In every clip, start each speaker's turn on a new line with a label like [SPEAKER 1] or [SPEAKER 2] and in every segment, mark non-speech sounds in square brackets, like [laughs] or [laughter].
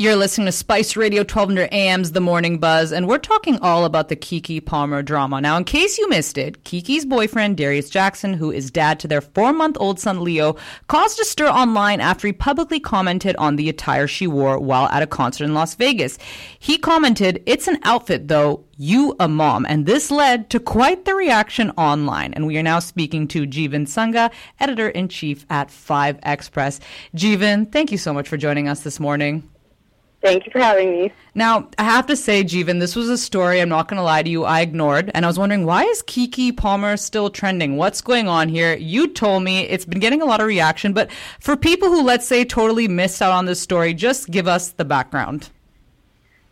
[SPEAKER 1] You're listening to Spice Radio 1200 AM's The Morning Buzz, and we're talking all about the Keke Palmer drama. Now, in case you missed it, Keke's boyfriend, Darius Jackson, who is dad to their four month old son, Leo, caused a stir online after he publicly commented on the attire she wore while at a concert in Las Vegas. He commented, It's an outfit, though. You a mom. And this led to quite the reaction online. And we are now speaking to Jeevan Sangha, editor in chief at 5X Press. Jeevan, thank you so much for joining us this morning.
[SPEAKER 2] Thank you for having me.
[SPEAKER 1] Now, I have to say, Jeevan, this was a story, I'm not going to lie to you, I ignored. And I was wondering, why is Keke Palmer still trending? What's going on here? You told me it's been getting a lot of reaction, but for people who, let's say, totally missed out on this story, just give us the background.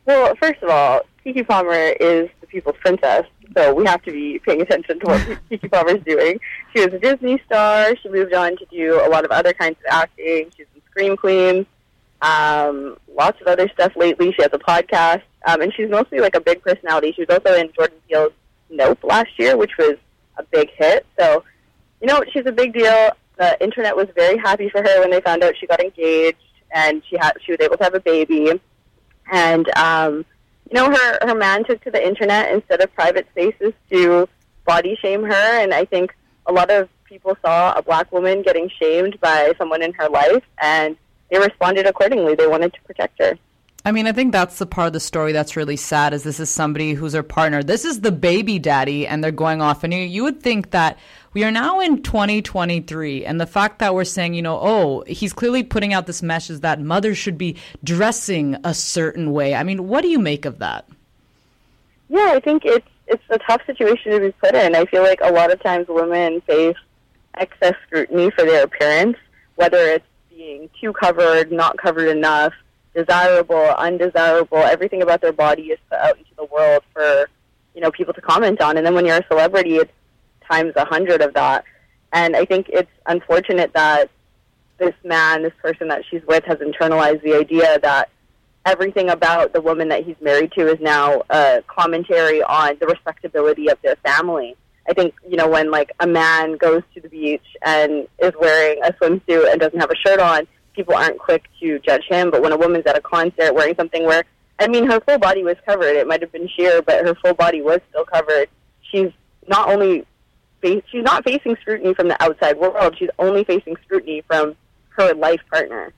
[SPEAKER 2] Well, first of all, Keke Palmer is the people's princess, so we have to be paying attention to what [laughs] Keke Palmer is doing. She was a Disney star. She moved on to do a lot of other kinds of acting. She's in Scream Queens um, lots of other stuff lately. She has a podcast, um, and she's mostly like a big personality. She was also in Jordan Peele's Nope last year, which was a big hit. So, you know, she's a big deal. The internet was very happy for her when they found out she got engaged and she had she was able to have a baby. And um, you know, her her man took to the internet instead of private spaces to body shame her, and I think a lot of people saw a black woman getting shamed by someone in her life and they responded accordingly. They wanted to protect her.
[SPEAKER 1] I mean, I think that's the part of the story that's really sad is this is somebody who's her partner. This is the baby daddy and they're going off and you, you would think that we are now in 2023 and the fact that we're saying, you know, oh, he's clearly putting out this message that mothers should be dressing a certain way. I mean, what do you make of that?
[SPEAKER 2] Yeah, I think it's it's a tough situation to be put in. I feel like a lot of times women face excess scrutiny for their appearance, whether it's being too covered, not covered enough, desirable, undesirable. Everything about their body is put out into the world for you know people to comment on. And then when you're a celebrity, it's times a hundred of that. And I think it's unfortunate that this man, this person that she's with, has internalized the idea that everything about the woman that he's married to is now a commentary on the respectability of their family. I think you know when like a man goes to the beach and is wearing a swimsuit and doesn't have a shirt on, people aren't quick to judge him. But when a woman's at a concert wearing something where I mean her full body was covered, it might have been sheer, but her full body was still covered. She's not only face, she's not facing scrutiny from the outside world; she's only facing scrutiny from her life partner.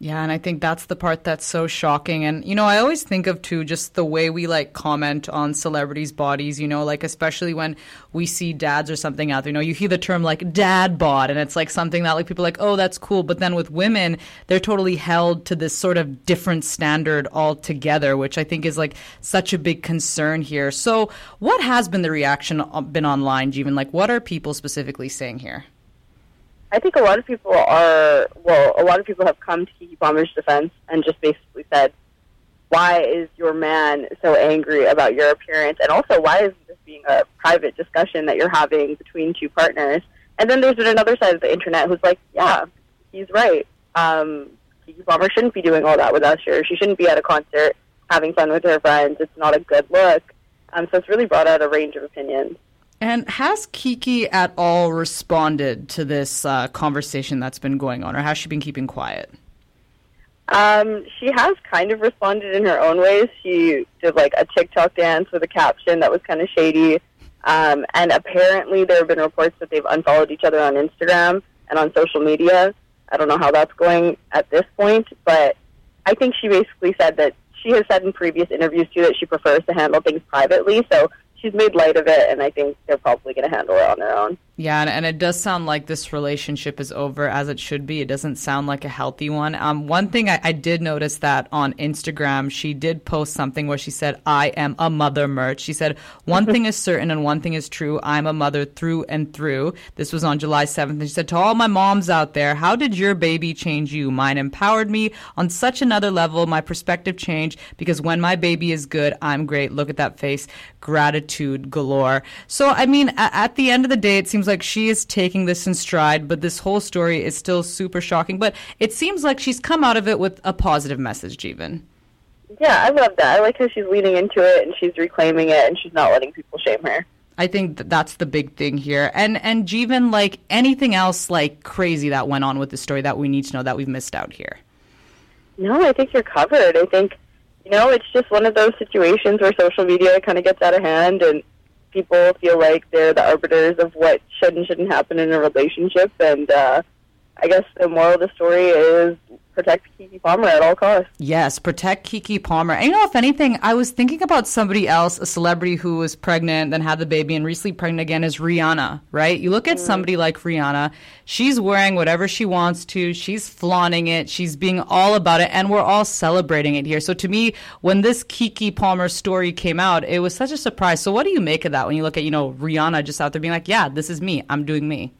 [SPEAKER 1] Yeah, and I think that's the part that's so shocking. And, you know, I always think of too just the way we like comment on celebrities' bodies, you know, like especially when we see dads or something out there. You know, you hear the term like dad bod, and it's like something that like people are like, oh, that's cool. But then with women, they're totally held to this sort of different standard altogether, which I think is like such a big concern here. So, what has been the reaction uh, been online, Jeevan? Like, what are people specifically saying here?
[SPEAKER 2] I think a lot of people are, well, a lot of people have come to Keke Palmer's defense and just basically said, why is your man so angry about your appearance? And also, why is this being a private discussion that you're having between two partners? And then there's another side of the internet who's like, yeah, he's right. Um, Keke Palmer shouldn't be doing all that with Usher. She shouldn't be at a concert having fun with her friends. It's not a good look. Um, so it's really brought out a range of opinions.
[SPEAKER 1] And has Keke at all responded to this uh, conversation that's been going on, or has she been keeping quiet?
[SPEAKER 2] Um, she has kind of responded in her own ways. She did like a TikTok dance with a caption that was kind of shady. Um, and apparently, there have been reports that they've unfollowed each other on Instagram and on social media. I don't know how that's going at this point, but I think she basically said that she has said in previous interviews too that she prefers to handle things privately. So she's made light of it, and I think they're probably going to handle it on their own.
[SPEAKER 1] Yeah, and, it does sound like this relationship is over as it should be. It doesn't sound like a healthy one. Um, one thing I, I did notice that on Instagram, she did post something where she said, "I am a mother." Merch. She said, "One thing is certain and one thing is true. I'm a mother through and through." This was on July 7th, and she said, "To all my moms out there, how did your baby change you? Mine empowered me on such another level. My perspective changed because when my baby is good, I'm great. Look at that face, gratitude galore." So, I mean, at the end of the day, it seems seems like she is taking this in stride, but this whole story is still super shocking. But it seems like she's come out of it with a positive message, Jeevan.
[SPEAKER 2] Yeah, I love that. I like how she's leaning into it and she's reclaiming it and she's not letting people shame her.
[SPEAKER 1] I think that that's the big thing here. And and Jeevan, like anything else like crazy that went on with the story that we need to know that we've missed out here.
[SPEAKER 2] No, I think you're covered. I think, you know, it's just one of those situations where social media kind of gets out of hand and people feel like they're the arbiters of what should and shouldn't happen in a relationship. And uh, I guess the moral of the story is protect Keke Palmer at all costs.
[SPEAKER 1] Yes, protect Keke Palmer. And you know, if anything, I was thinking about somebody else, a celebrity who was pregnant, then had the baby, and recently pregnant again is Rihanna, right? You look at mm. somebody like Rihanna, she's wearing whatever she wants to, she's flaunting it, she's being all about it, and we're all celebrating it here. So to me, when this Keke Palmer story came out, it was such a surprise. So what do you make of that when you look at, you know, Rihanna just out there being like, yeah, this is me, I'm doing me?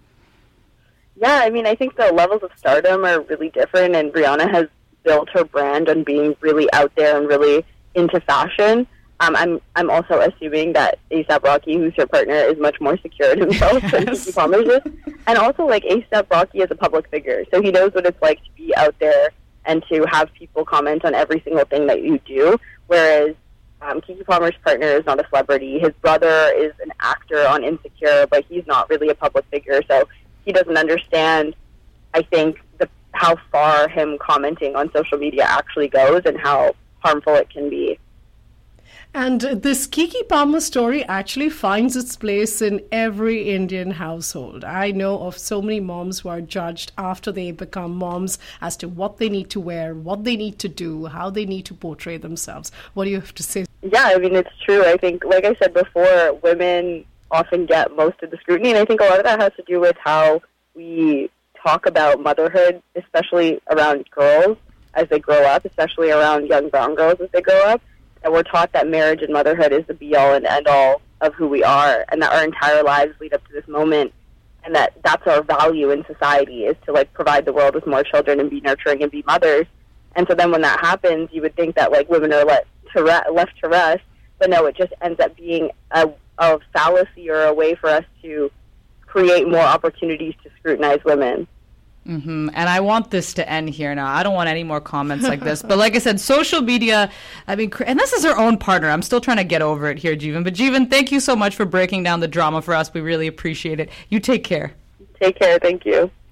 [SPEAKER 2] Yeah, I mean, I think the levels of stardom are really different, and Rihanna has built her brand on being really out there and really into fashion. Um, I'm I'm also assuming that ASAP Rocky, who's her partner, is much more secure in himself yes. than Keke Palmer's is. And also, like ASAP Rocky is a public figure, so he knows what it's like to be out there and to have people comment on every single thing that you do. Whereas um, Keke Palmer's partner is not a celebrity. His brother is an actor on Insecure, but he's not really a public figure. So he doesn't understand, I think, the, how far him commenting on social media actually goes and how harmful it can be.
[SPEAKER 3] And this Keke Palmer story actually finds its place in every Indian household. I know of so many moms who are judged after they become moms as to what they need to wear, what they need to do, how they need to portray themselves. What do you have to say?
[SPEAKER 2] Yeah, I mean, it's true. I think, like I said before, women often get most of the scrutiny. And I think a lot of that has to do with how we talk about motherhood, especially around girls as they grow up, especially around young brown girls as they grow up. And we're taught that marriage and motherhood is the be all and end all of who we are, and that our entire lives lead up to this moment, and that that's our value in society is to like provide the world with more children and be nurturing and be mothers. And so then when that happens, you would think that like women are let to re- left to rest, but no, it just ends up being a of fallacy or a way for us to create more opportunities to scrutinize women.
[SPEAKER 1] Mm-hmm. And I want this to end here now. I don't want any more comments like this. But like I said, social media, I mean, and this is her own partner. I'm still trying to get over it here, Jeevan. But Jeevan, thank you so much for breaking down the drama for us. We really appreciate it. You take care.
[SPEAKER 2] Take care. Thank you.